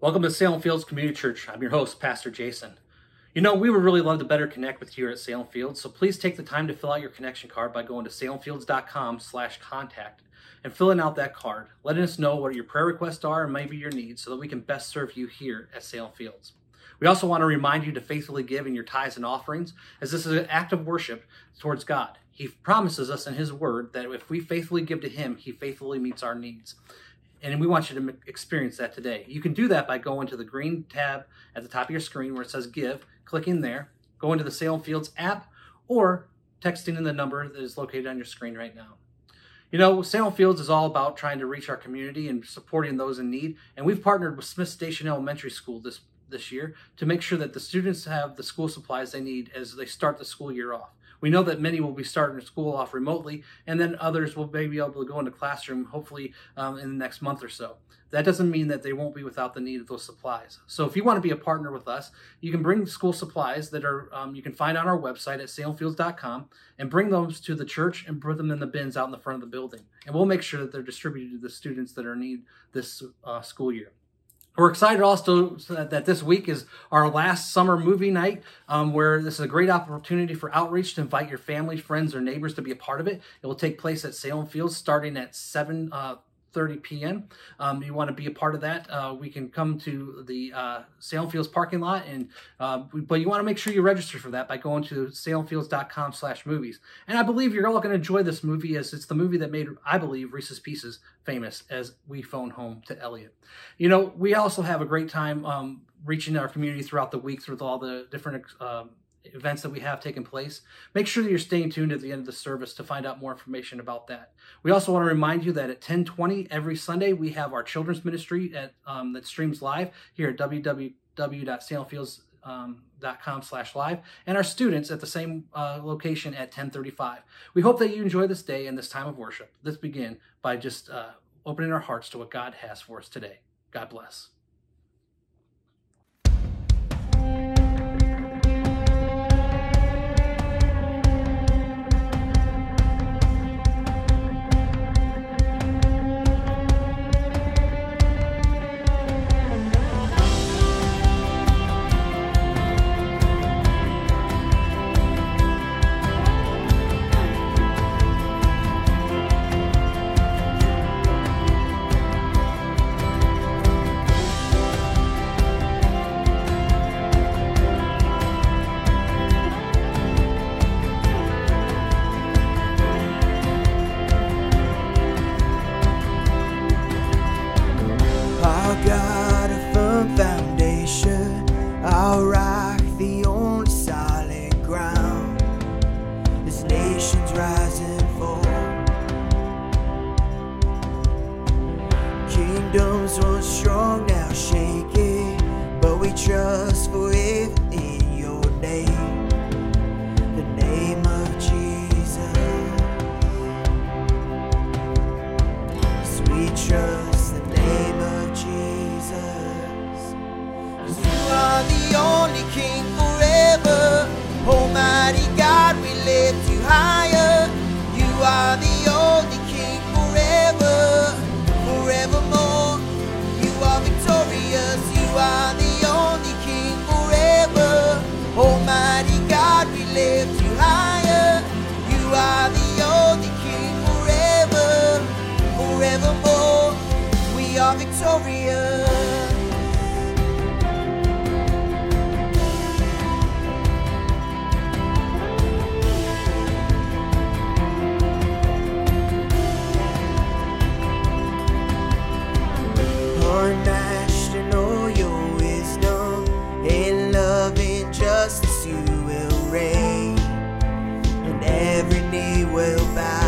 Welcome to Salem Fields Community Church. I'm your host, Pastor Jason. You know, we would really love to better connect with you here at Salem Fields, so please take the time to fill out your connection card by going to salemfields.com slash contact and filling out that card, letting us know what your prayer requests are and maybe your needs so that we can best serve you here at Salem Fields. We also want to remind you to faithfully give in your tithes and offerings, as this is an act of worship towards God. He promises us in His Word that if we faithfully give to Him, He faithfully meets our needs. And we want you to experience that today. You can do that by going to the green tab at the top of your screen where it says Give, clicking there, go into the Salem Fields app, or texting in the number that is located on your screen right now. You know, Salem Fields is all about trying to reach our community and supporting those in need. And we've partnered with Smith Station Elementary School this, this year to make sure that the students have the school supplies they need as they start the school year off. We know that many will be starting school off remotely, and then others will maybe be able to go into classroom hopefully um, in the next month or so. That doesn't mean that they won't be without the need of those supplies. So if you want to be a partner with us, you can bring school supplies that are um, you can find on our website at salemfields.com and bring those to the church and put them in the bins out in the front of the building. And we'll make sure that they're distributed to the students that are in need this uh, school year. We're excited also that this week is our last summer movie night, um, where this is a great opportunity for outreach to invite your family, friends, or neighbors to be a part of it. It will take place at Salem Fields starting at 7 uh, 30 p.m. Um, you want to be a part of that, uh, we can come to the uh, Salem Fields parking lot, and uh, but you want to make sure you register for that by going to salemfields.com slash movies. And I believe you're all going to enjoy this movie as it's the movie that made, I believe, Reese's Pieces famous as we phone home to Elliott. You know, we also have a great time um, reaching our community throughout the week through all the different um, events that we have taken place. Make sure that you're staying tuned at the end of the service to find out more information about that. We also want to remind you that at 1020 every Sunday, we have our children's ministry at um, that streams live here at www.salemfields.com slash live and our students at the same uh, location at 1035. We hope that you enjoy this day and this time of worship. Let's begin by just uh, opening our hearts to what God has for us today. God bless. rain, and every knee will bow.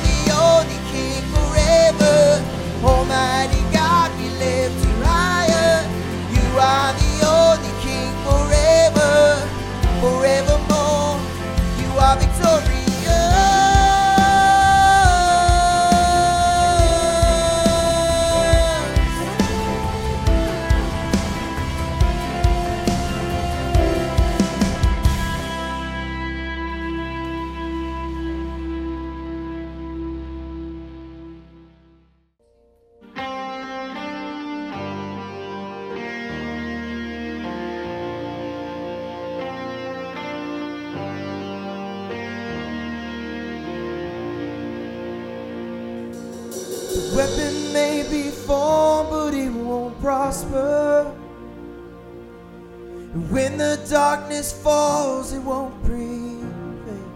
this falls, it won't prevail.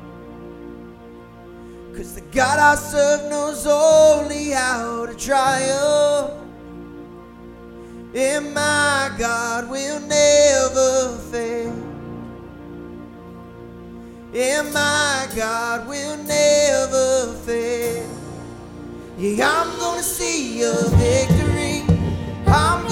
Cause the God I serve knows only how to triumph. And my God will never fail. And my God will never fail. Yeah, I'm gonna see a victory. I'm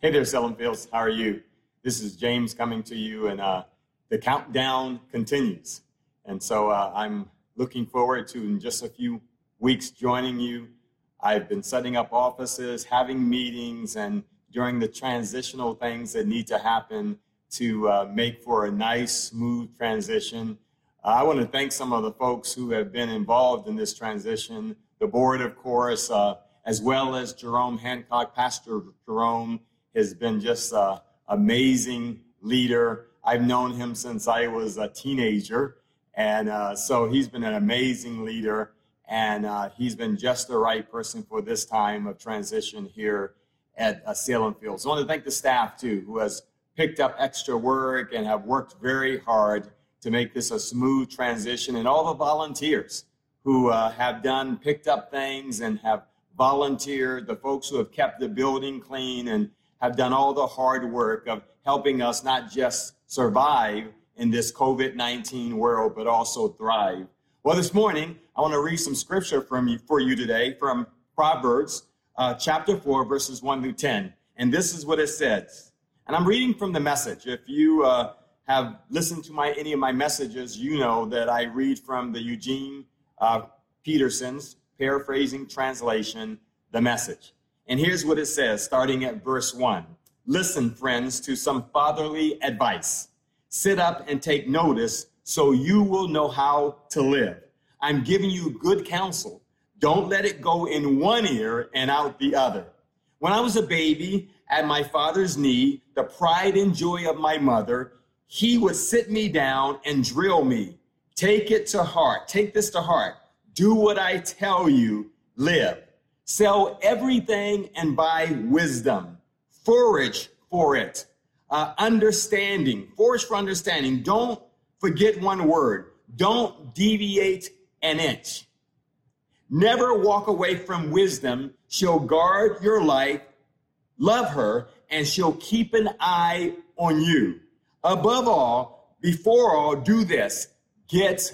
Hey there, Salem Fields. How are you? This is James coming to you, and uh, the countdown continues. And so uh, I'm looking forward to, in just a few weeks, joining you. I've been setting up offices, having meetings, and during the transitional things that need to happen to uh, make for a nice, smooth transition. Uh, I want to thank some of the folks who have been involved in this transition, the board, of course, uh, as well as Jerome Hancock. Pastor Jerome has been just an amazing leader. I've known him since I was a teenager, and uh, so he's been an amazing leader, and uh, he's been just the right person for this time of transition here at uh, Salem Fields. I want to thank the staff too, who has picked up extra work and have worked very hard to make this a smooth transition, and all the volunteers who uh, have done picked up things and have volunteered, the folks who have kept the building clean and have done all the hard work of helping us not just survive in this COVID 19 world, but also thrive. Well, this morning, I want to read some scripture from you, for you today from Proverbs uh, chapter 4, verses 1 through 10. And this is what it says. And I'm reading from the message. If you uh, have listened to my any of my messages, you know that I read from the Eugene uh, Peterson's paraphrasing translation, the message. And here's what it says, starting at verse 1. Listen, friends, to some fatherly advice. Sit up and take notice so you will know how to live. I'm giving you good counsel. Don't let it go in one ear and out the other. When I was a baby at my father's knee, the pride and joy of my mother, he would sit me down and drill me. Take it to heart. Take this to heart. Do what I tell you. Live. Sell everything and buy wisdom. Forage for it. Uh, understanding. Forage for understanding. Don't forget one word. Don't deviate an inch. Never walk away from wisdom. She'll guard your life. Love her, and she'll keep an eye on you. Above all, before all, do this get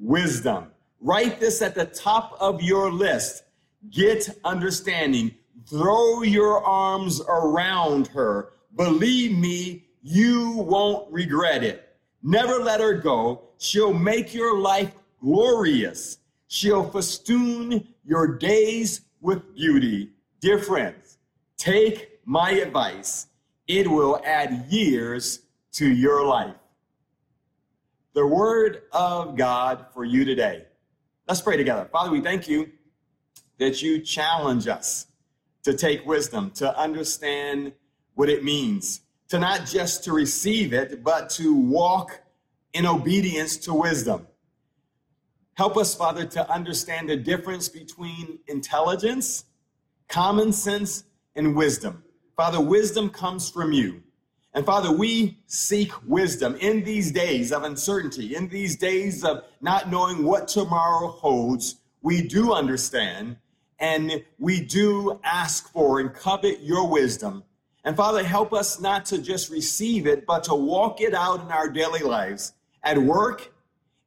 wisdom. Write this at the top of your list. Get understanding. Throw your arms around her. Believe me, you won't regret it. Never let her go. She'll make your life glorious. She'll festoon your days with beauty. Dear friends, take my advice, it will add years to your life. The word of God for you today. Let's pray together. Father, we thank you that you challenge us to take wisdom, to understand what it means, to not just to receive it, but to walk in obedience to wisdom. Help us, Father, to understand the difference between intelligence, common sense, and wisdom. Father, wisdom comes from you. And Father, we seek wisdom in these days of uncertainty, in these days of not knowing what tomorrow holds. We do understand and we do ask for and covet your wisdom. And Father, help us not to just receive it, but to walk it out in our daily lives at work,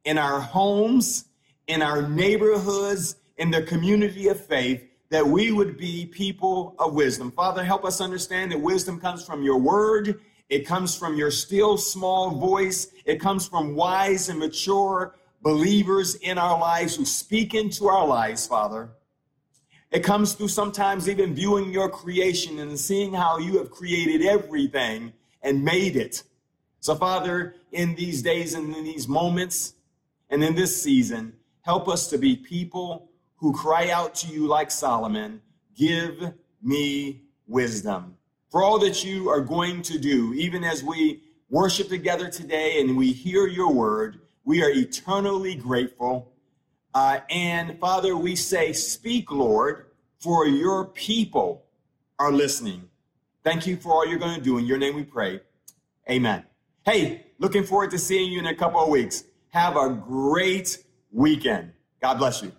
in our homes, in our neighborhoods, in the community of faith, that we would be people of wisdom. Father, help us understand that wisdom comes from your word. It comes from your still small voice. It comes from wise and mature believers in our lives who speak into our lives, Father. It comes through sometimes even viewing your creation and seeing how you have created everything and made it. So, Father, in these days and in these moments and in this season, help us to be people who cry out to you like Solomon Give me wisdom. For all that you are going to do, even as we worship together today and we hear your word, we are eternally grateful. Uh, and Father, we say, Speak, Lord, for your people are listening. Thank you for all you're going to do. In your name we pray. Amen. Hey, looking forward to seeing you in a couple of weeks. Have a great weekend. God bless you.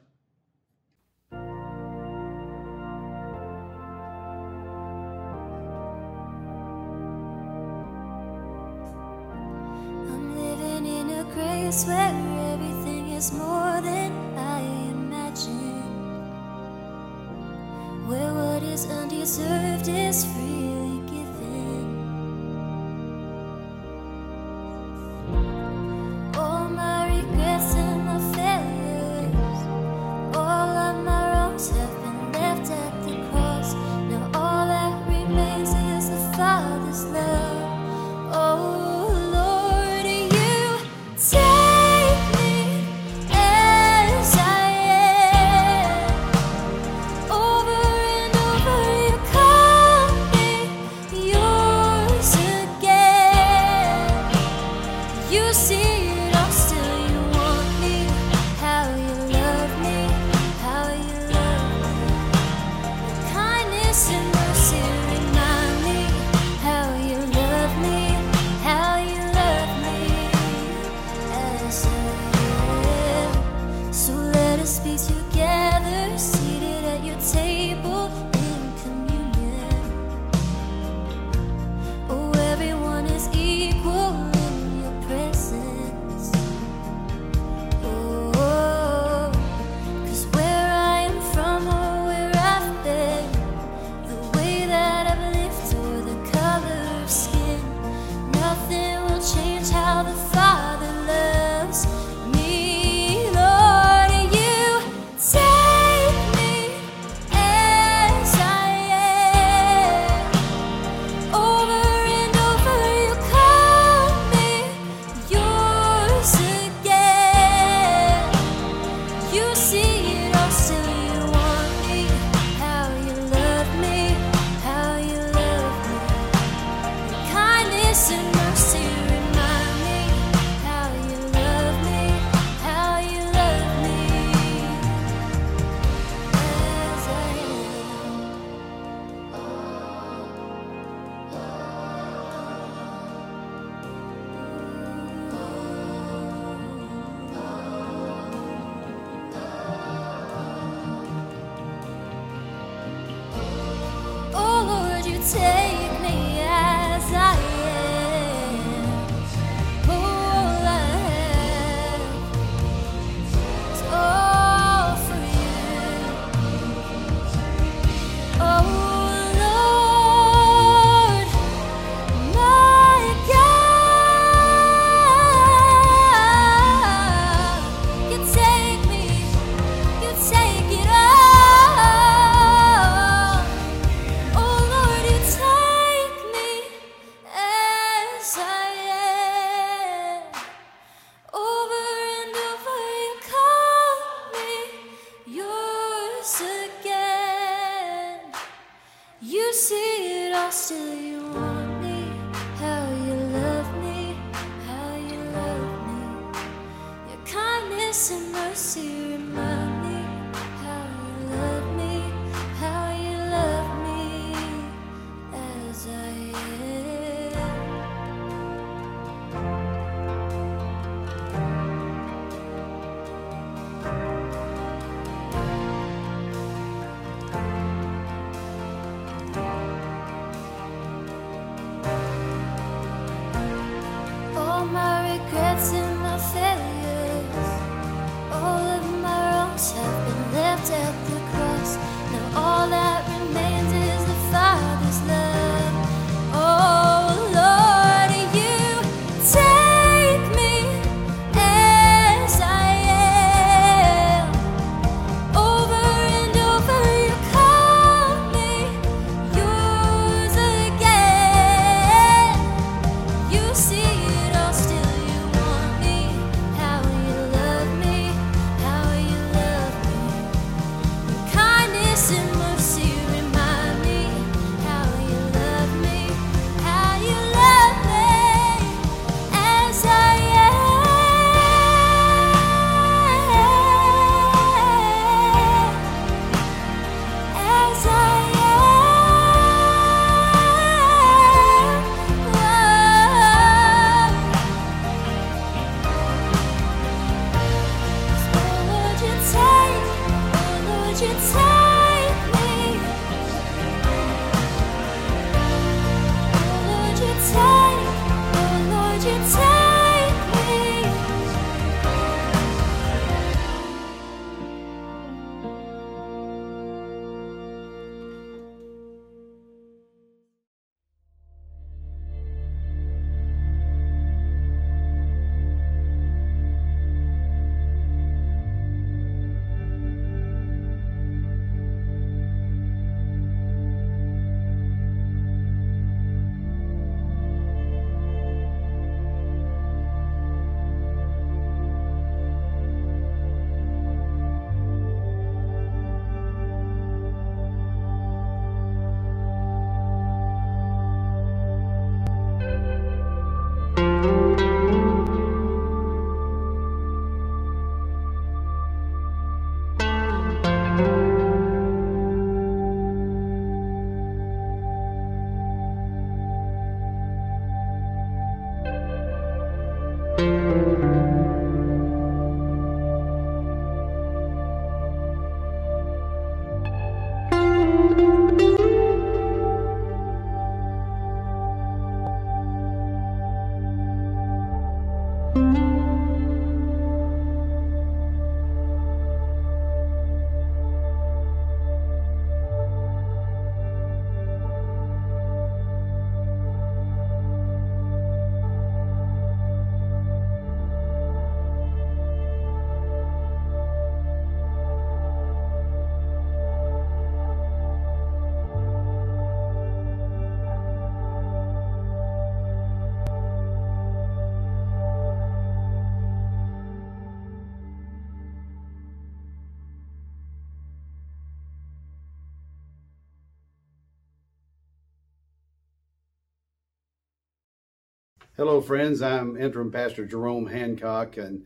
Hello, friends. I'm interim pastor Jerome Hancock, and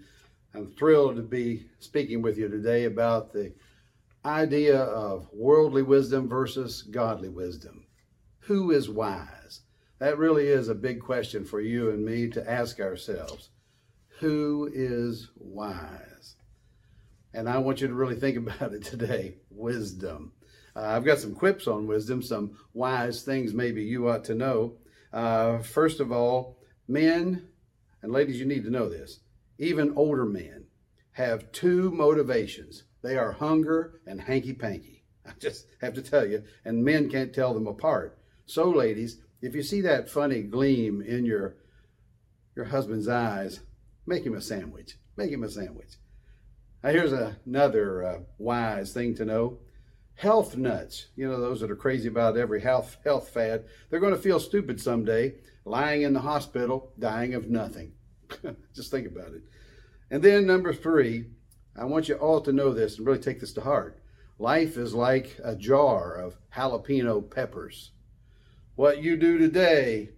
I'm thrilled to be speaking with you today about the idea of worldly wisdom versus godly wisdom. Who is wise? That really is a big question for you and me to ask ourselves. Who is wise? And I want you to really think about it today wisdom. Uh, I've got some quips on wisdom, some wise things maybe you ought to know. Uh, first of all, Men, and ladies, you need to know this, even older men have two motivations. They are hunger and hanky panky. I just have to tell you, and men can't tell them apart. So, ladies, if you see that funny gleam in your your husband's eyes, make him a sandwich. Make him a sandwich. Now, here's another uh, wise thing to know. Health nuts, you know, those that are crazy about every health, health fad, they're going to feel stupid someday lying in the hospital, dying of nothing. Just think about it. And then, number three, I want you all to know this and really take this to heart. Life is like a jar of jalapeno peppers. What you do today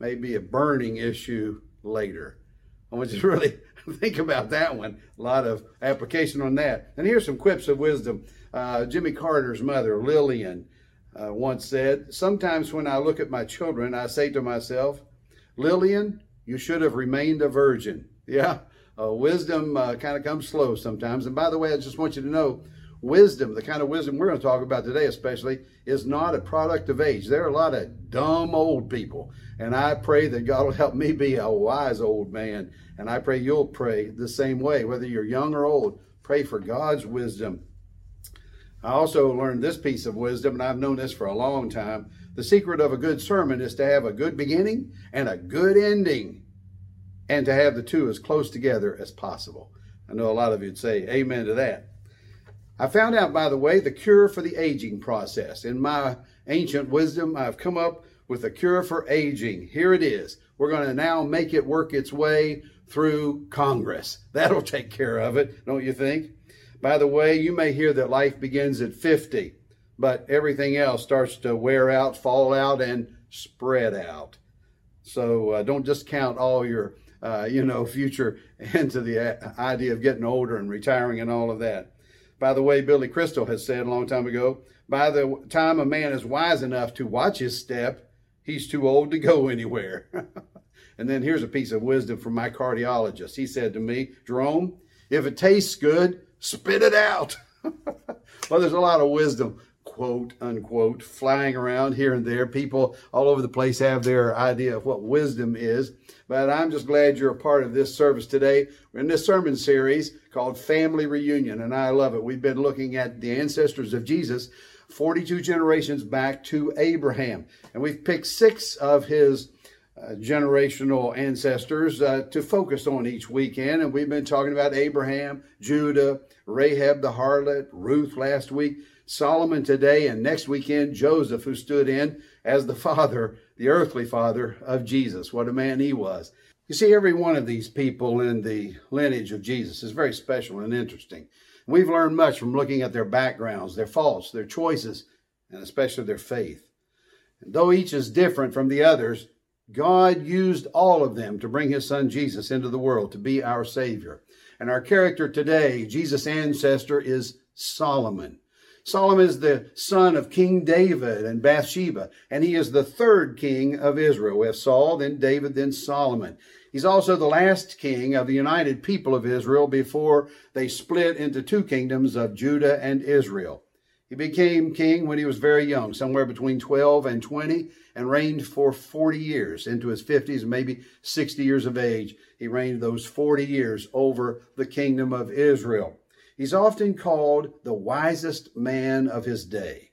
may be a burning issue later. I want you to really think about that one. A lot of application on that. And here's some quips of wisdom. Uh, Jimmy Carter's mother, Lillian, uh, once said, Sometimes when I look at my children, I say to myself, Lillian, you should have remained a virgin. Yeah, uh, wisdom uh, kind of comes slow sometimes. And by the way, I just want you to know wisdom, the kind of wisdom we're going to talk about today, especially, is not a product of age. There are a lot of dumb old people. And I pray that God will help me be a wise old man. And I pray you'll pray the same way, whether you're young or old. Pray for God's wisdom I also learned this piece of wisdom, and I've known this for a long time. The secret of a good sermon is to have a good beginning and a good ending, and to have the two as close together as possible. I know a lot of you'd say amen to that. I found out, by the way, the cure for the aging process. In my ancient wisdom, I've come up with a cure for aging. Here it is. We're going to now make it work its way through Congress. That'll take care of it, don't you think? By the way, you may hear that life begins at 50, but everything else starts to wear out, fall out, and spread out. So uh, don't just count all your, uh, you know, future into the idea of getting older and retiring and all of that. By the way, Billy Crystal has said a long time ago, by the time a man is wise enough to watch his step, he's too old to go anywhere. and then here's a piece of wisdom from my cardiologist. He said to me, Jerome, if it tastes good, spit it out. well, there's a lot of wisdom, quote unquote, flying around here and there. People all over the place have their idea of what wisdom is. But I'm just glad you're a part of this service today. We're in this sermon series called Family Reunion, and I love it. We've been looking at the ancestors of Jesus 42 generations back to Abraham. And we've picked six of his uh, generational ancestors uh, to focus on each weekend. And we've been talking about Abraham, Judah, Rahab the harlot, Ruth last week, Solomon today, and next weekend, Joseph, who stood in as the father, the earthly father of Jesus. What a man he was. You see, every one of these people in the lineage of Jesus is very special and interesting. We've learned much from looking at their backgrounds, their faults, their choices, and especially their faith. And though each is different from the others, God used all of them to bring his son Jesus into the world to be our Savior. And our character today, Jesus' ancestor, is Solomon. Solomon is the son of King David and Bathsheba, and he is the third king of Israel. We have Saul, then David, then Solomon. He's also the last king of the united people of Israel before they split into two kingdoms of Judah and Israel. He became king when he was very young, somewhere between 12 and 20, and reigned for 40 years into his 50s, maybe 60 years of age. He reigned those 40 years over the kingdom of Israel. He's often called the wisest man of his day.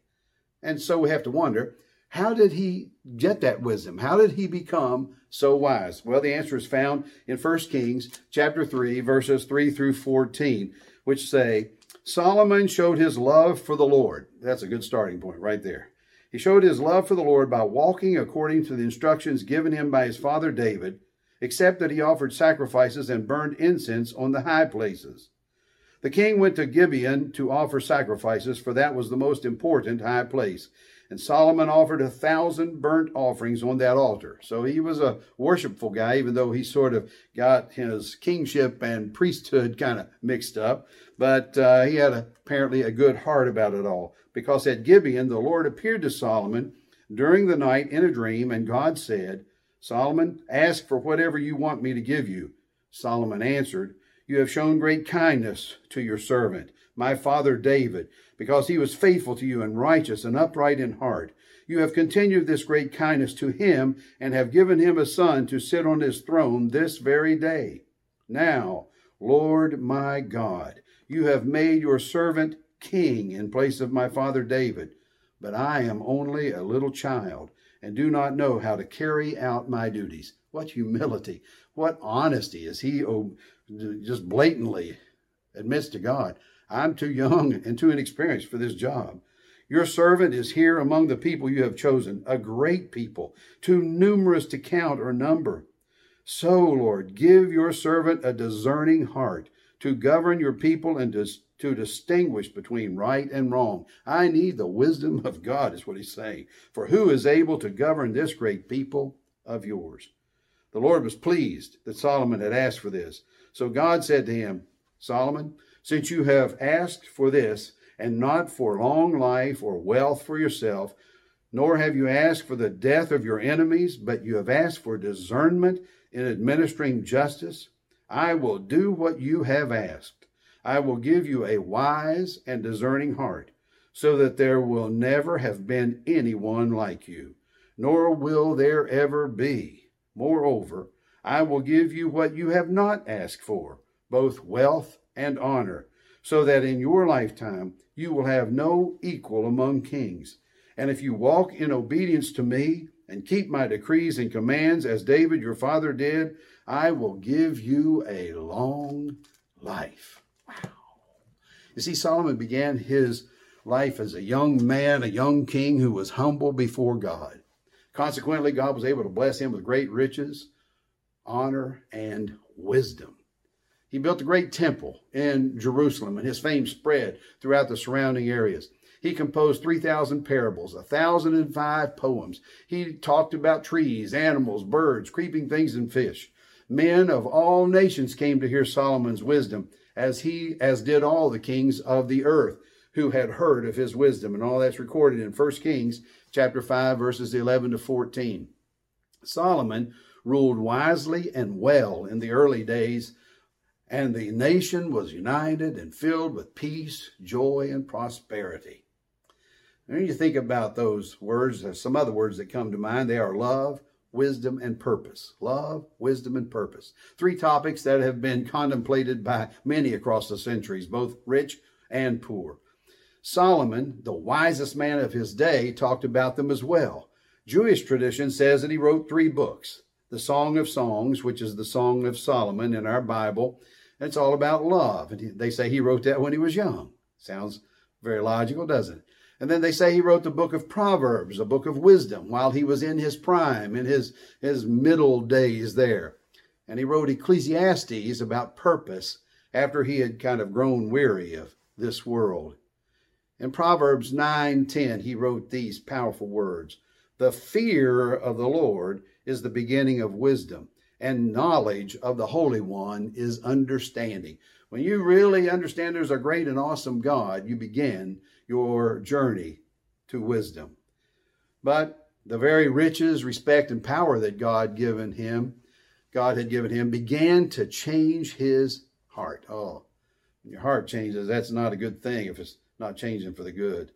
And so we have to wonder, how did he get that wisdom? How did he become so wise? Well, the answer is found in 1 Kings chapter 3 verses 3 through 14, which say, Solomon showed his love for the Lord. That's a good starting point right there. He showed his love for the Lord by walking according to the instructions given him by his father David, except that he offered sacrifices and burned incense on the high places. The king went to Gibeon to offer sacrifices, for that was the most important high place. And Solomon offered a thousand burnt offerings on that altar. So he was a worshipful guy, even though he sort of got his kingship and priesthood kind of mixed up. But uh, he had apparently a good heart about it all. Because at Gibeon, the Lord appeared to Solomon during the night in a dream, and God said, Solomon, ask for whatever you want me to give you. Solomon answered, You have shown great kindness to your servant, my father David, because he was faithful to you and righteous and upright in heart. You have continued this great kindness to him and have given him a son to sit on his throne this very day. Now, Lord my God, you have made your servant king in place of my father David, but I am only a little child and do not know how to carry out my duties. What humility, what honesty as he oh, just blatantly admits to God, I'm too young and too inexperienced for this job. Your servant is here among the people you have chosen, a great people, too numerous to count or number. So, Lord, give your servant a discerning heart to govern your people and to, to distinguish between right and wrong. I need the wisdom of God, is what he's saying. For who is able to govern this great people of yours? The Lord was pleased that Solomon had asked for this. So God said to him, Solomon, since you have asked for this, and not for long life or wealth for yourself, nor have you asked for the death of your enemies, but you have asked for discernment in administering justice, I will do what you have asked. I will give you a wise and discerning heart, so that there will never have been anyone like you, nor will there ever be. Moreover, I will give you what you have not asked for, both wealth and honor, so that in your lifetime you will have no equal among kings. And if you walk in obedience to me and keep my decrees and commands as David your father did, I will give you a long life. Wow. You see, Solomon began his life as a young man, a young king who was humble before God. Consequently, God was able to bless him with great riches, honor, and wisdom. He built a great temple in Jerusalem, and his fame spread throughout the surrounding areas. He composed 3,000 parables, 1,005 poems. He talked about trees, animals, birds, creeping things, and fish. Men of all nations came to hear Solomon's wisdom, as he as did all the kings of the earth who had heard of his wisdom. And all that's recorded in 1 Kings chapter 5, verses 11 to 14. Solomon ruled wisely and well in the early days and the nation was united and filled with peace, joy, and prosperity. When you think about those words, there's some other words that come to mind. They are love, wisdom, and purpose. Love, wisdom, and purpose. Three topics that have been contemplated by many across the centuries, both rich and poor. Solomon, the wisest man of his day, talked about them as well. Jewish tradition says that he wrote three books the Song of Songs, which is the Song of Solomon in our Bible, it's all about love. And they say he wrote that when he was young. Sounds very logical, doesn't it? And then they say he wrote the book of Proverbs, a book of wisdom, while he was in his prime, in his, his middle days there. And he wrote Ecclesiastes about purpose after he had kind of grown weary of this world. In Proverbs 9:10 he wrote these powerful words: "The fear of the Lord is the beginning of wisdom, and knowledge of the Holy One is understanding. When you really understand there's a great and awesome God, you begin your journey to wisdom. But the very riches, respect, and power that God given him, God had given him, began to change his heart. Oh, when your heart changes, that's not a good thing if it's not changing for the good.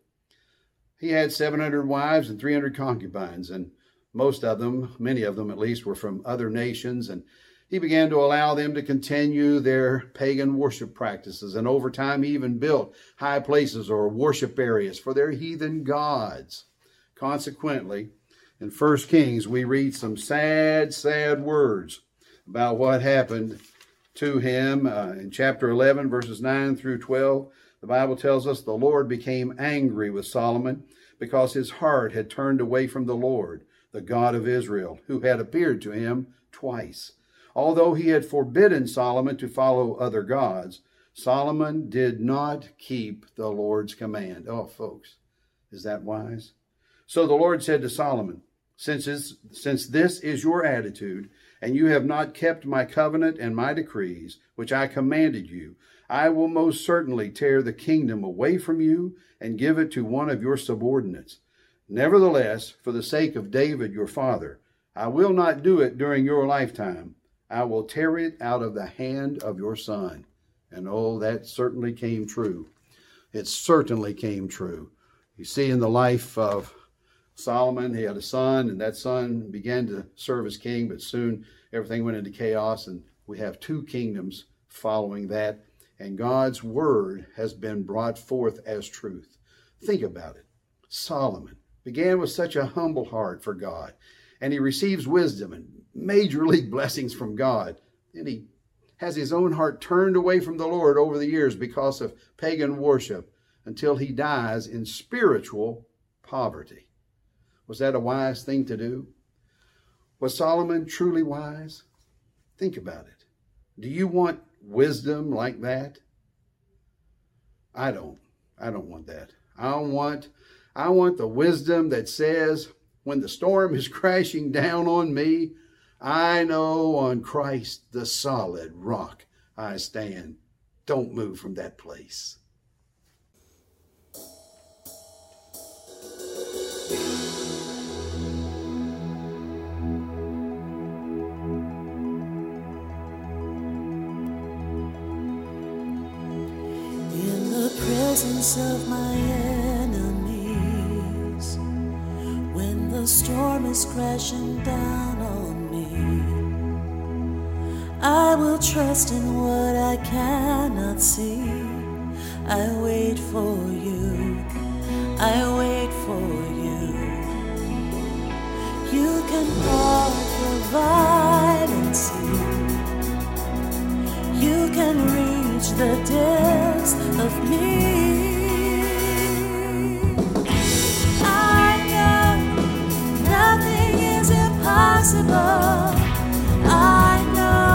He had 700 wives and 300 concubines, and most of them, many of them at least, were from other nations, and he began to allow them to continue their pagan worship practices. And over time, he even built high places or worship areas for their heathen gods. Consequently, in 1 Kings, we read some sad, sad words about what happened to him. Uh, in chapter 11, verses 9 through 12, the Bible tells us the Lord became angry with Solomon because his heart had turned away from the Lord the God of Israel, who had appeared to him twice. Although he had forbidden Solomon to follow other gods, Solomon did not keep the Lord's command. Oh, folks, is that wise? So the Lord said to Solomon, since since this is your attitude, and you have not kept my covenant and my decrees, which I commanded you, I will most certainly tear the kingdom away from you and give it to one of your subordinates. Nevertheless, for the sake of David your father, I will not do it during your lifetime. I will tear it out of the hand of your son. And oh, that certainly came true. It certainly came true. You see, in the life of Solomon, he had a son, and that son began to serve as king, but soon everything went into chaos, and we have two kingdoms following that. And God's word has been brought forth as truth. Think about it. Solomon began with such a humble heart for God, and he receives wisdom and major league blessings from God. And he has his own heart turned away from the Lord over the years because of pagan worship until he dies in spiritual poverty. Was that a wise thing to do? Was Solomon truly wise? Think about it. Do you want wisdom like that? I don't. I don't want that. I want I want the wisdom that says when the storm is crashing down on me, I know on Christ the solid rock I stand. Don't move from that place. Presence of my enemies, when the storm is crashing down on me, I will trust in what I cannot see. I wait for you, I wait for you. You can all provide and see. You can reach the depths of me. I know nothing is impossible. I know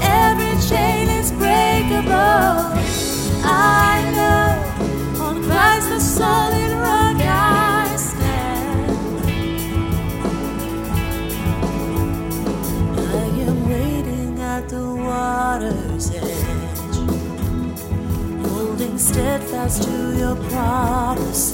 every chain is breakable. I know on Christ the solid steadfast to your promises.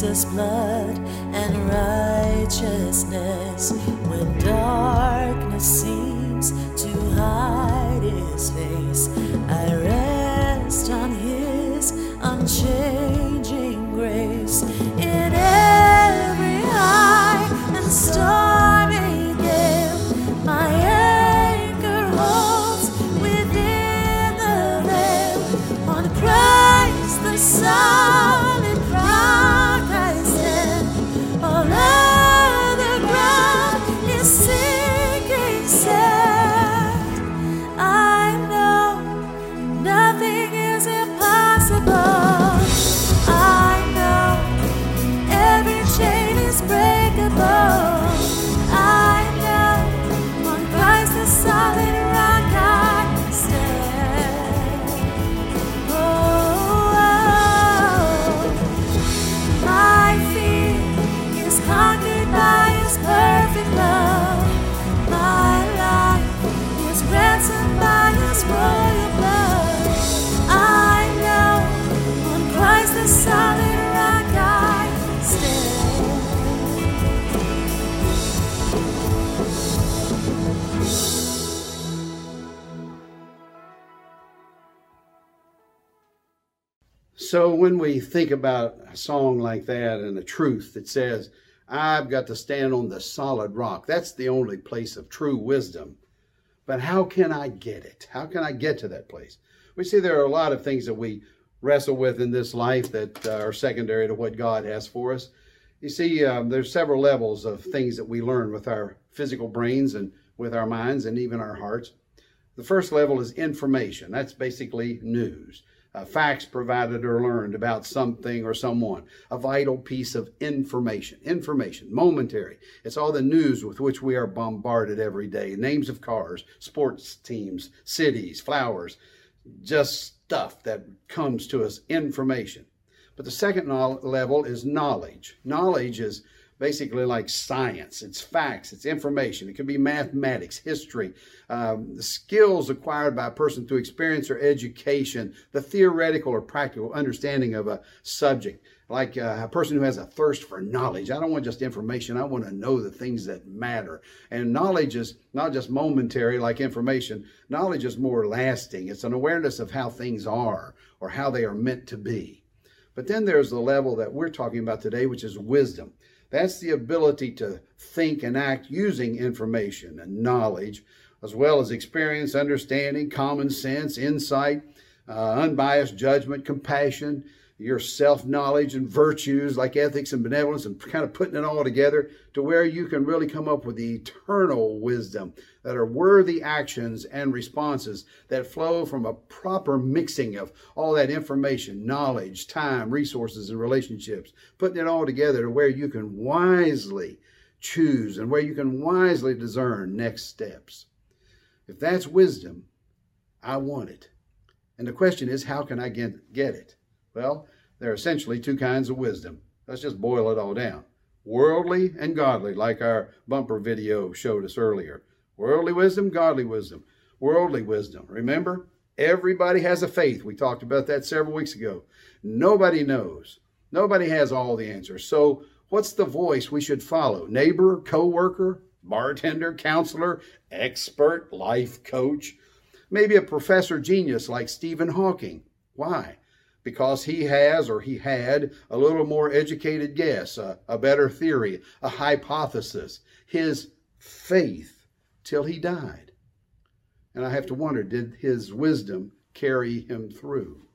Jesus' blood and righteousness. When darkness seems to hide his face, I rest on his unchanging. So when we think about a song like that and a truth that says, I've got to stand on the solid rock, that's the only place of true wisdom. But how can I get it? How can I get to that place? We see there are a lot of things that we wrestle with in this life that uh, are secondary to what God has for us. You see, um, there's several levels of things that we learn with our physical brains and with our minds and even our hearts. The first level is information. That's basically news. Uh, facts provided or learned about something or someone. A vital piece of information. Information, momentary. It's all the news with which we are bombarded every day. Names of cars, sports teams, cities, flowers, just stuff that comes to us, information. But the second level is knowledge. Knowledge is basically like science. It's facts, it's information. It could be mathematics, history, um, the skills acquired by a person through experience or education, the theoretical or practical understanding of a subject. Like uh, a person who has a thirst for knowledge. I don't want just information. I want to know the things that matter. And knowledge is not just momentary like information. Knowledge is more lasting. It's an awareness of how things are or how they are meant to be. But then there's the level that we're talking about today, which is wisdom. That's the ability to think and act using information and knowledge, as well as experience, understanding, common sense, insight, uh, unbiased judgment, compassion, your self knowledge and virtues like ethics and benevolence, and kind of putting it all together to where you can really come up with the eternal wisdom that are worthy actions and responses that flow from a proper mixing of all that information, knowledge, time, resources, and relationships, putting it all together to where you can wisely choose and where you can wisely discern next steps. If that's wisdom, I want it. And the question is, how can I get, get it? Well, there are essentially two kinds of wisdom. Let's just boil it all down worldly and godly, like our bumper video showed us earlier. Worldly wisdom, godly wisdom. Worldly wisdom. Remember, everybody has a faith. We talked about that several weeks ago. Nobody knows. Nobody has all the answers. So, what's the voice we should follow? Neighbor, coworker, bartender, counselor, expert, life coach? Maybe a professor genius like Stephen Hawking. Why? Because he has or he had a little more educated guess, a, a better theory, a hypothesis, his faith till he died. And I have to wonder did his wisdom carry him through?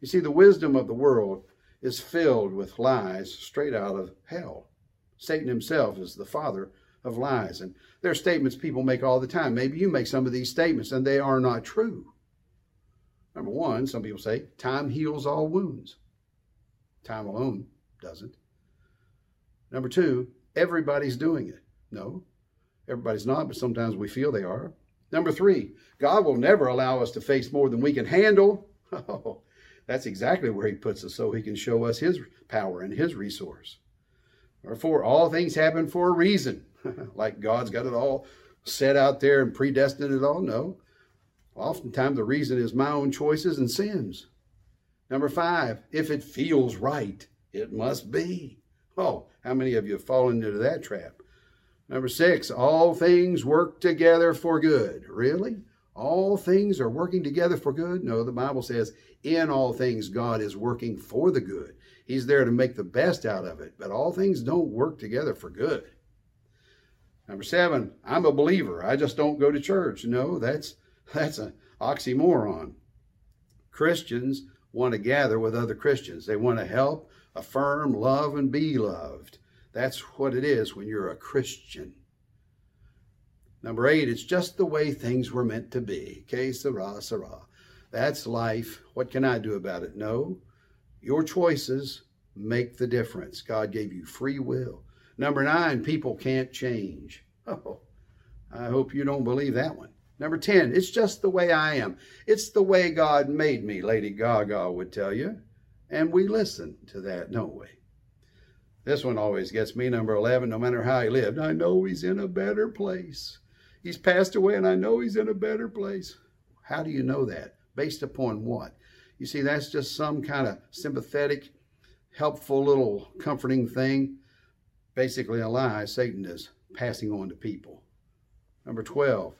You see, the wisdom of the world is filled with lies straight out of hell. Satan himself is the father of lies. And there are statements people make all the time. Maybe you make some of these statements and they are not true. Number one, some people say time heals all wounds. Time alone doesn't. Number two, everybody's doing it. No, everybody's not, but sometimes we feel they are. Number three, God will never allow us to face more than we can handle. Oh, that's exactly where He puts us so He can show us His power and His resource. Number four, all things happen for a reason. like God's got it all set out there and predestined it all. No. Oftentimes the reason is my own choices and sins. Number five, if it feels right, it must be. Oh, how many of you have fallen into that trap? Number six, all things work together for good. Really? All things are working together for good? No, the Bible says, in all things, God is working for the good. He's there to make the best out of it, but all things don't work together for good. Number seven, I'm a believer. I just don't go to church. No, that's that's an oxymoron. Christians want to gather with other Christians. They want to help, affirm, love, and be loved. That's what it is when you're a Christian. Number eight, it's just the way things were meant to be. Que sera, sera. That's life. What can I do about it? No. Your choices make the difference. God gave you free will. Number nine, people can't change. Oh, I hope you don't believe that one. Number 10, it's just the way I am. It's the way God made me, Lady Gaga would tell you. And we listen to that, don't we? This one always gets me. Number 11, no matter how he lived, I know he's in a better place. He's passed away and I know he's in a better place. How do you know that? Based upon what? You see, that's just some kind of sympathetic, helpful little comforting thing. Basically, a lie Satan is passing on to people. Number 12,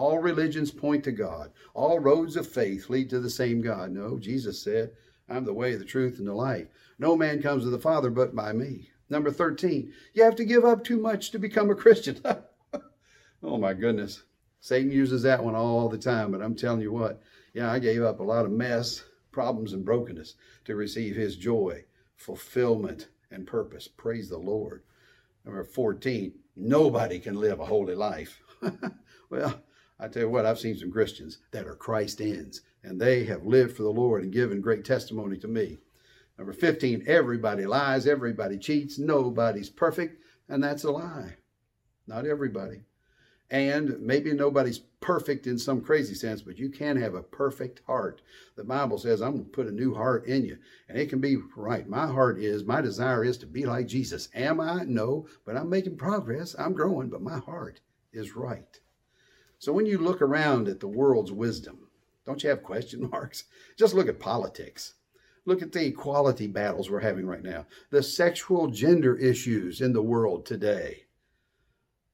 all religions point to God. All roads of faith lead to the same God. No, Jesus said, I'm the way, the truth, and the life. No man comes to the Father but by me. Number 13, you have to give up too much to become a Christian. oh my goodness. Satan uses that one all the time, but I'm telling you what, yeah, I gave up a lot of mess, problems, and brokenness to receive his joy, fulfillment, and purpose. Praise the Lord. Number 14, nobody can live a holy life. well, I tell you what, I've seen some Christians that are Christ ends, and they have lived for the Lord and given great testimony to me. Number 15, everybody lies, everybody cheats, nobody's perfect, and that's a lie. Not everybody. And maybe nobody's perfect in some crazy sense, but you can have a perfect heart. The Bible says, I'm going to put a new heart in you. And it can be right. My heart is, my desire is to be like Jesus. Am I? No, but I'm making progress. I'm growing, but my heart is right. So when you look around at the world's wisdom, don't you have question marks? Just look at politics. Look at the equality battles we're having right now, the sexual gender issues in the world today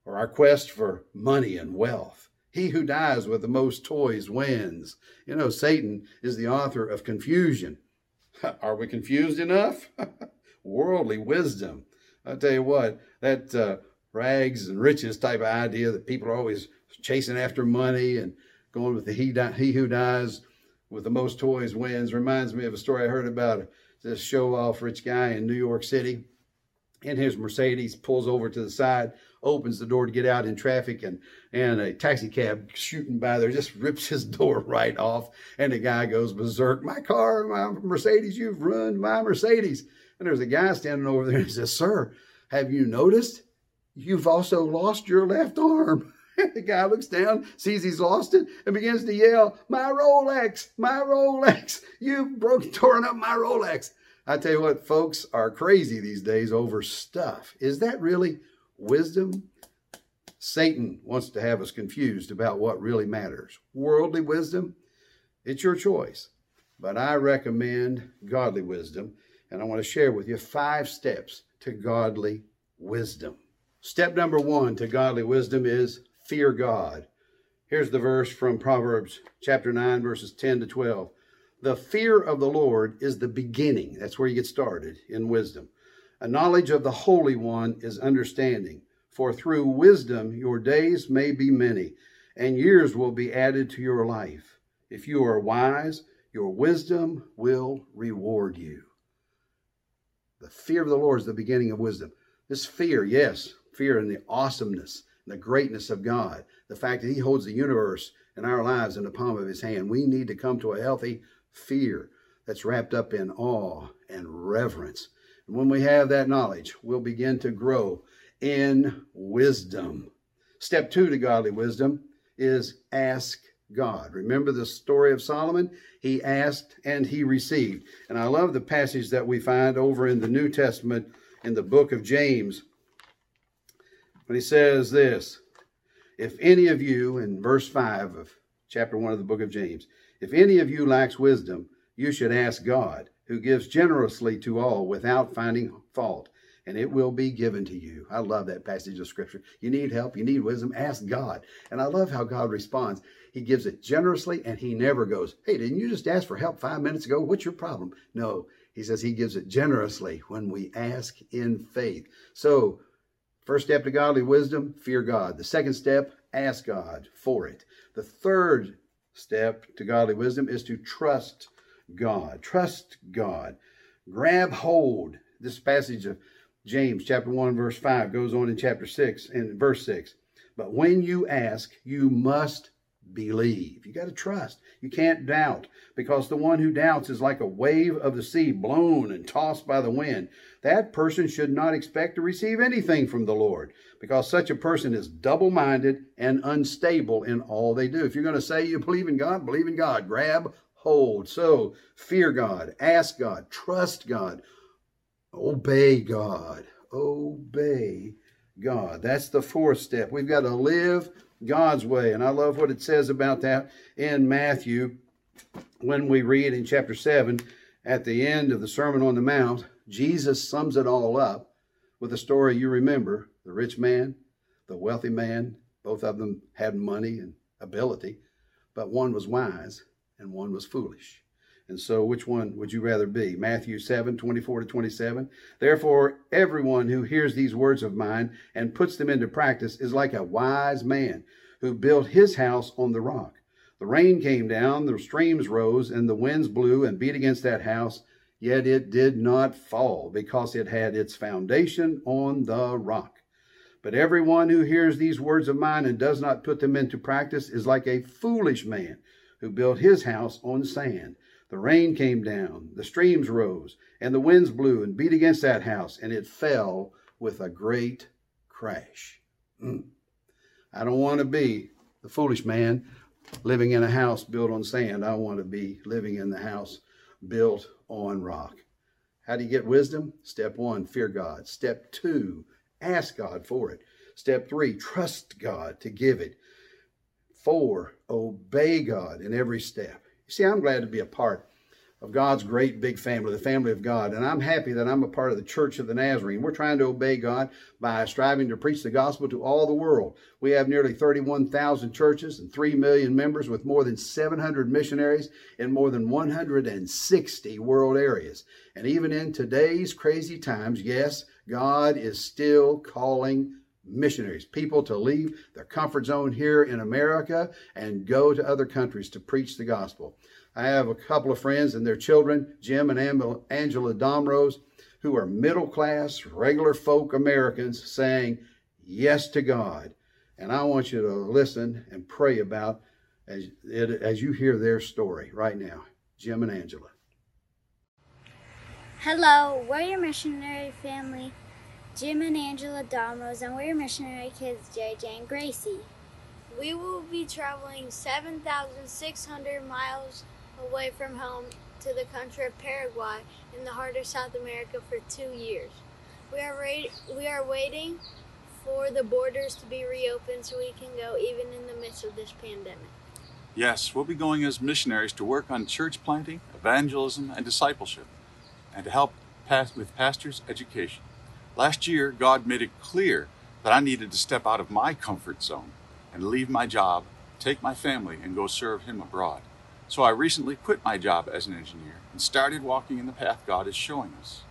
or our quest for money and wealth. He who dies with the most toys wins. You know, Satan is the author of confusion. Are we confused enough? Worldly wisdom. I tell you what, that uh, rags and riches type of idea that people are always chasing after money and going with the he, he who dies with the most toys wins. Reminds me of a story I heard about this show off rich guy in New York City. In his Mercedes, pulls over to the side, opens the door to get out in traffic and and a taxi cab shooting by there just rips his door right off and the guy goes berserk my car my mercedes you've ruined my mercedes. And there's a guy standing over there and he says sir have you noticed? You've also lost your left arm the guy looks down, sees he's lost it, and begins to yell, My Rolex, my Rolex, you've broken, torn up my Rolex. I tell you what, folks are crazy these days over stuff. Is that really wisdom? Satan wants to have us confused about what really matters. Worldly wisdom, it's your choice. But I recommend godly wisdom, and I want to share with you five steps to godly wisdom. Step number one to godly wisdom is fear God. Here's the verse from Proverbs chapter 9, verses 10 to 12. The fear of the Lord is the beginning. That's where you get started in wisdom. A knowledge of the Holy One is understanding. For through wisdom your days may be many, and years will be added to your life. If you are wise, your wisdom will reward you. The fear of the Lord is the beginning of wisdom. This fear, yes, fear in the awesomeness and the greatness of God, the fact that He holds the universe and our lives in the palm of His hand. We need to come to a healthy fear that's wrapped up in awe and reverence. And when we have that knowledge, we'll begin to grow in wisdom. Step two to godly wisdom is ask God. Remember the story of Solomon? He asked and he received. And I love the passage that we find over in the New Testament in the book of James when he says this If any of you, in verse 5 of chapter 1 of the book of James, if any of you lacks wisdom, you should ask God, who gives generously to all without finding fault, and it will be given to you. I love that passage of scripture. You need help, you need wisdom, ask God. And I love how God responds. He gives it generously, and He never goes, Hey, didn't you just ask for help five minutes ago? What's your problem? No, He says He gives it generously when we ask in faith. So, first step to godly wisdom, fear God. The second step, ask God for it. The third step to godly wisdom is to trust God. Trust God. Grab hold. This passage of James chapter 1 verse 5 goes on in chapter 6 and verse 6. But when you ask, you must believe. You got to trust. You can't doubt because the one who doubts is like a wave of the sea blown and tossed by the wind. That person should not expect to receive anything from the Lord because such a person is double minded and unstable in all they do. If you're going to say you believe in God, believe in God. Grab hold. So fear God, ask God, trust God, obey God. Obey God. That's the fourth step. We've got to live God's way. And I love what it says about that in Matthew when we read in chapter 7 at the end of the Sermon on the Mount. Jesus sums it all up with a story you remember the rich man, the wealthy man. Both of them had money and ability, but one was wise and one was foolish. And so, which one would you rather be? Matthew 7 24 to 27. Therefore, everyone who hears these words of mine and puts them into practice is like a wise man who built his house on the rock. The rain came down, the streams rose, and the winds blew and beat against that house, yet it did not fall because it had its foundation on the rock. But everyone who hears these words of mine and does not put them into practice is like a foolish man who built his house on sand. The rain came down, the streams rose, and the winds blew and beat against that house, and it fell with a great crash. Mm. I don't want to be the foolish man living in a house built on sand. I want to be living in the house built on rock. How do you get wisdom? Step one, fear God. Step two, ask God for it. Step three, trust God to give it. Four, obey God in every step. You see, I'm glad to be a part of God's great big family, the family of God. And I'm happy that I'm a part of the Church of the Nazarene. We're trying to obey God by striving to preach the gospel to all the world. We have nearly 31,000 churches and 3 million members with more than 700 missionaries in more than 160 world areas. And even in today's crazy times, yes, God is still calling missionaries, people to leave their comfort zone here in America and go to other countries to preach the gospel. I have a couple of friends and their children, Jim and Angela Domrose, who are middle class, regular folk Americans saying yes to God. And I want you to listen and pray about as, as you hear their story right now. Jim and Angela. Hello, we're your missionary family, Jim and Angela Domrose, and we're missionary kids, JJ and Gracie. We will be traveling 7,600 miles away from home to the country of Paraguay in the heart of South America for two years. We are, ra- we are waiting for the borders to be reopened so we can go even in the midst of this pandemic. Yes, we'll be going as missionaries to work on church planting, evangelism, and discipleship, and to help pass with pastors' education. Last year, God made it clear that I needed to step out of my comfort zone and leave my job, take my family, and go serve Him abroad. So I recently quit my job as an engineer and started walking in the path God is showing us.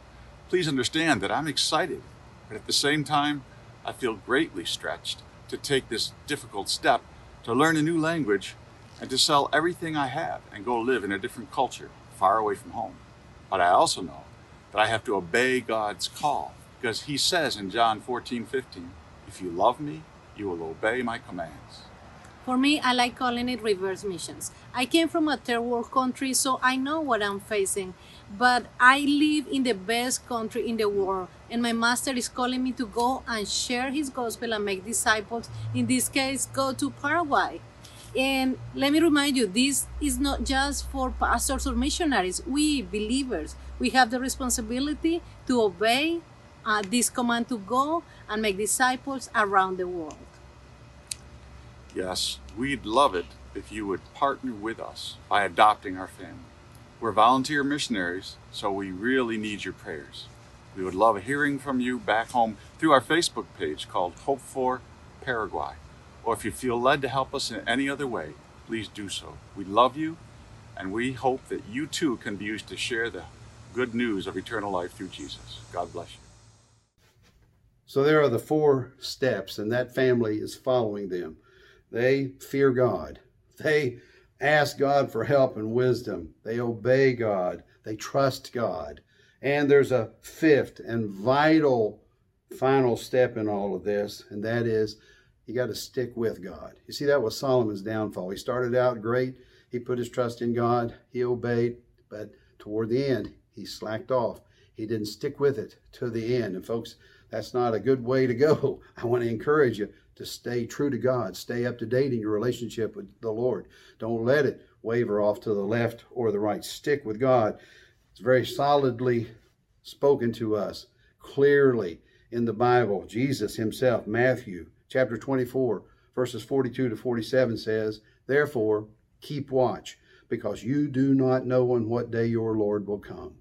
Please understand that I'm excited, but at the same time, I feel greatly stretched to take this difficult step to learn a new language and to sell everything I have and go live in a different culture far away from home. But I also know that I have to obey God's call because He says in John 14 15, If you love me, you will obey my commands. For me, I like calling it reverse missions. I came from a third world country, so I know what I'm facing. But I live in the best country in the world, and my master is calling me to go and share his gospel and make disciples. In this case, go to Paraguay. And let me remind you, this is not just for pastors or missionaries. We believers, we have the responsibility to obey uh, this command to go and make disciples around the world. Yes, we'd love it if you would partner with us by adopting our family. We're volunteer missionaries, so we really need your prayers. We would love hearing from you back home through our Facebook page called Hope for Paraguay. Or if you feel led to help us in any other way, please do so. We love you, and we hope that you too can be used to share the good news of eternal life through Jesus. God bless you. So there are the four steps, and that family is following them. They fear God. They ask God for help and wisdom. They obey God. They trust God. And there's a fifth and vital final step in all of this, and that is you got to stick with God. You see, that was Solomon's downfall. He started out great. He put his trust in God. He obeyed, but toward the end, he slacked off. He didn't stick with it to the end. And folks, that's not a good way to go. I want to encourage you to stay true to God, stay up to date in your relationship with the Lord. Don't let it waver off to the left or the right. Stick with God. It's very solidly spoken to us clearly in the Bible. Jesus himself, Matthew chapter 24, verses 42 to 47 says, Therefore, keep watch, because you do not know on what day your Lord will come.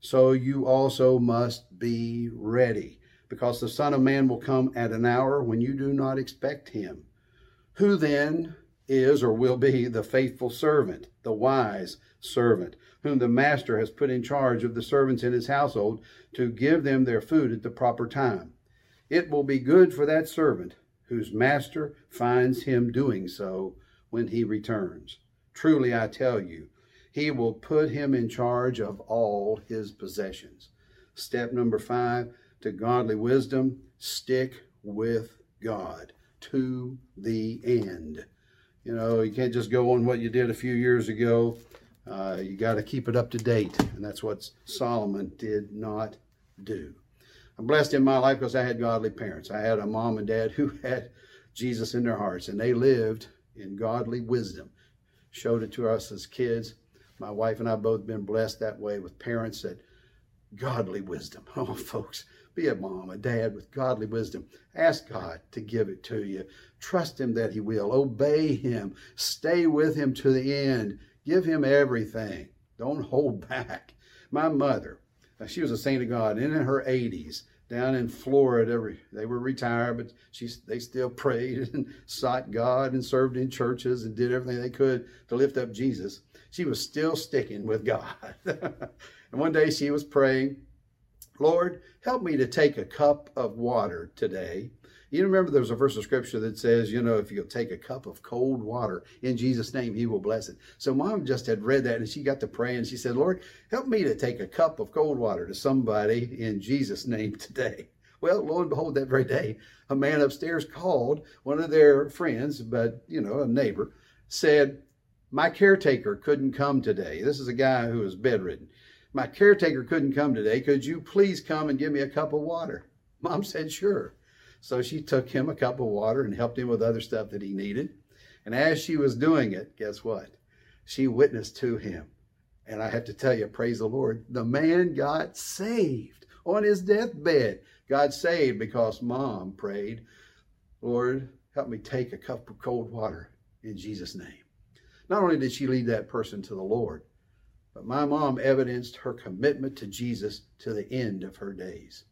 So you also must be ready because the Son of Man will come at an hour when you do not expect him. Who then is or will be the faithful servant, the wise servant, whom the master has put in charge of the servants in his household to give them their food at the proper time. It will be good for that servant whose master finds him doing so when he returns. Truly, I tell you, he will put him in charge of all his possessions. Step number five to godly wisdom stick with God to the end. You know, you can't just go on what you did a few years ago. Uh, you got to keep it up to date. And that's what Solomon did not do. I'm blessed in my life because I had godly parents. I had a mom and dad who had Jesus in their hearts, and they lived in godly wisdom. Showed it to us as kids. My wife and I both been blessed that way with parents that godly wisdom. Oh, folks, be a mom, a dad with godly wisdom. Ask God to give it to you. Trust Him that He will. Obey Him. Stay with Him to the end. Give Him everything. Don't hold back. My mother, uh, she was a saint of God, and in her 80s, down in Florida, they were retired, but she, they still prayed and sought God and served in churches and did everything they could to lift up Jesus. She was still sticking with God. and one day she was praying, Lord, help me to take a cup of water today. You remember there's a verse of scripture that says, you know, if you'll take a cup of cold water in Jesus' name, he will bless it. So mom just had read that and she got to pray and she said, Lord, help me to take a cup of cold water to somebody in Jesus' name today. Well, lo and behold, that very day, a man upstairs called one of their friends, but, you know, a neighbor, said, My caretaker couldn't come today. This is a guy who is bedridden. My caretaker couldn't come today. Could you please come and give me a cup of water? Mom said, Sure. So she took him a cup of water and helped him with other stuff that he needed. And as she was doing it, guess what? She witnessed to him. And I have to tell you, praise the Lord, the man got saved on his deathbed. Got saved because mom prayed, Lord, help me take a cup of cold water in Jesus' name. Not only did she lead that person to the Lord, but my mom evidenced her commitment to Jesus to the end of her days.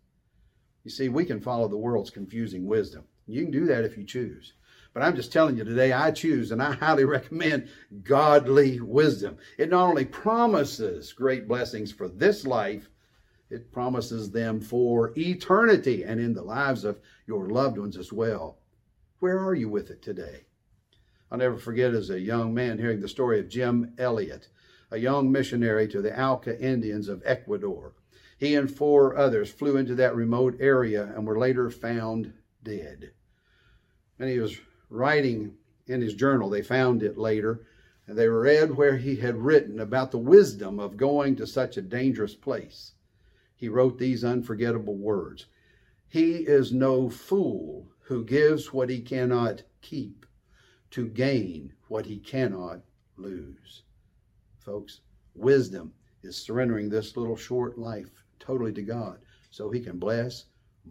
You see, we can follow the world's confusing wisdom. You can do that if you choose. But I'm just telling you today, I choose and I highly recommend godly wisdom. It not only promises great blessings for this life, it promises them for eternity and in the lives of your loved ones as well. Where are you with it today? I'll never forget as a young man hearing the story of Jim Elliot, a young missionary to the Auca Indians of Ecuador. He and four others flew into that remote area and were later found dead. And he was writing in his journal, they found it later, and they read where he had written about the wisdom of going to such a dangerous place. He wrote these unforgettable words He is no fool who gives what he cannot keep to gain what he cannot lose. Folks, wisdom is surrendering this little short life totally to God so he can bless,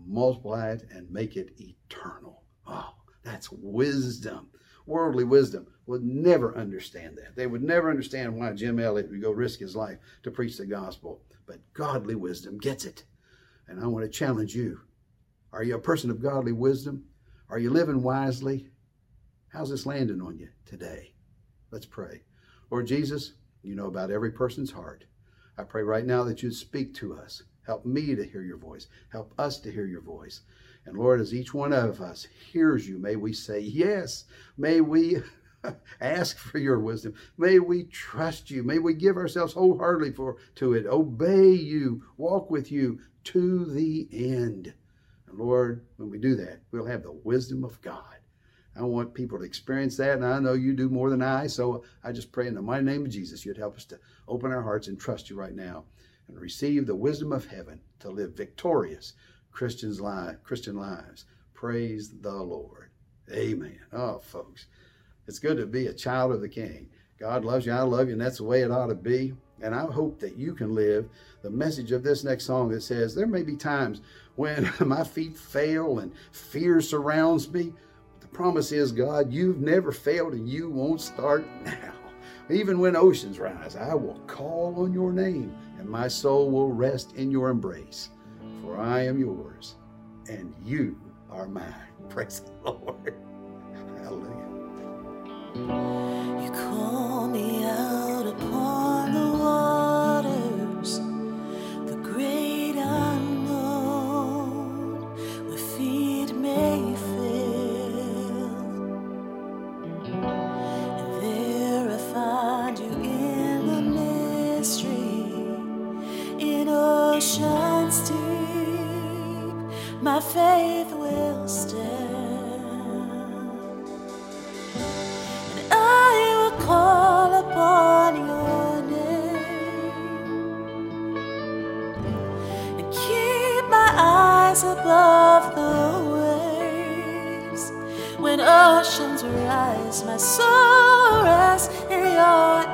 multiply it, and make it eternal. Oh, that's wisdom. Worldly wisdom would never understand that. They would never understand why Jim Elliot would go risk his life to preach the gospel. But godly wisdom gets it. And I want to challenge you. Are you a person of godly wisdom? Are you living wisely? How's this landing on you today? Let's pray. Lord Jesus, you know about every person's heart. I pray right now that you'd speak to us. Help me to hear your voice. Help us to hear your voice. And Lord, as each one of us hears you, may we say yes. May we ask for your wisdom. May we trust you. May we give ourselves wholeheartedly for to it. Obey you. Walk with you to the end. And Lord, when we do that, we'll have the wisdom of God. I want people to experience that, and I know you do more than I. So I just pray in the mighty name of Jesus, you'd help us to open our hearts and trust you right now and receive the wisdom of heaven to live victorious Christians Christian lives. Praise the Lord. Amen. Oh, folks, it's good to be a child of the King. God loves you, I love you, and that's the way it ought to be. And I hope that you can live the message of this next song that says, There may be times when my feet fail and fear surrounds me promise is, God, you've never failed and you won't start now. Even when oceans rise, I will call on your name and my soul will rest in your embrace. For I am yours and you are mine. Praise the Lord. Hallelujah. faith will stand. And I will call upon your name and keep my eyes above the waves. When oceans rise, my soul rests in your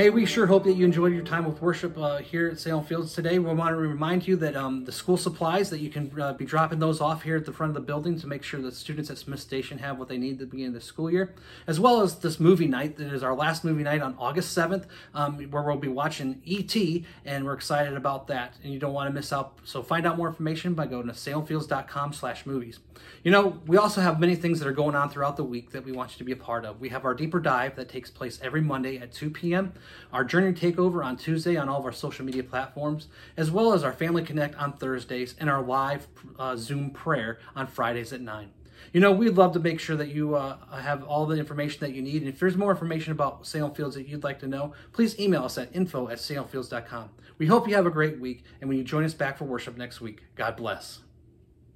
Hey, we sure hope that you enjoyed your time with worship uh, here at Salem Fields today. We want to remind you that um, the school supplies that you can uh, be dropping those off here at the front of the building to make sure that students at Smith Station have what they need at the beginning of the school year, as well as this movie night that is our last movie night on August 7th, um, where we'll be watching E.T. and we're excited about that. And you don't want to miss out. So find out more information by going to salemfields.com/movies. You know, we also have many things that are going on throughout the week that we want you to be a part of. We have our deeper dive that takes place every Monday at 2 p.m., our journey takeover on Tuesday on all of our social media platforms, as well as our family connect on Thursdays and our live uh, Zoom prayer on Fridays at 9. You know, we'd love to make sure that you uh, have all the information that you need. And if there's more information about Salem Fields that you'd like to know, please email us at info at salemfields.com. We hope you have a great week. And when you join us back for worship next week, God bless.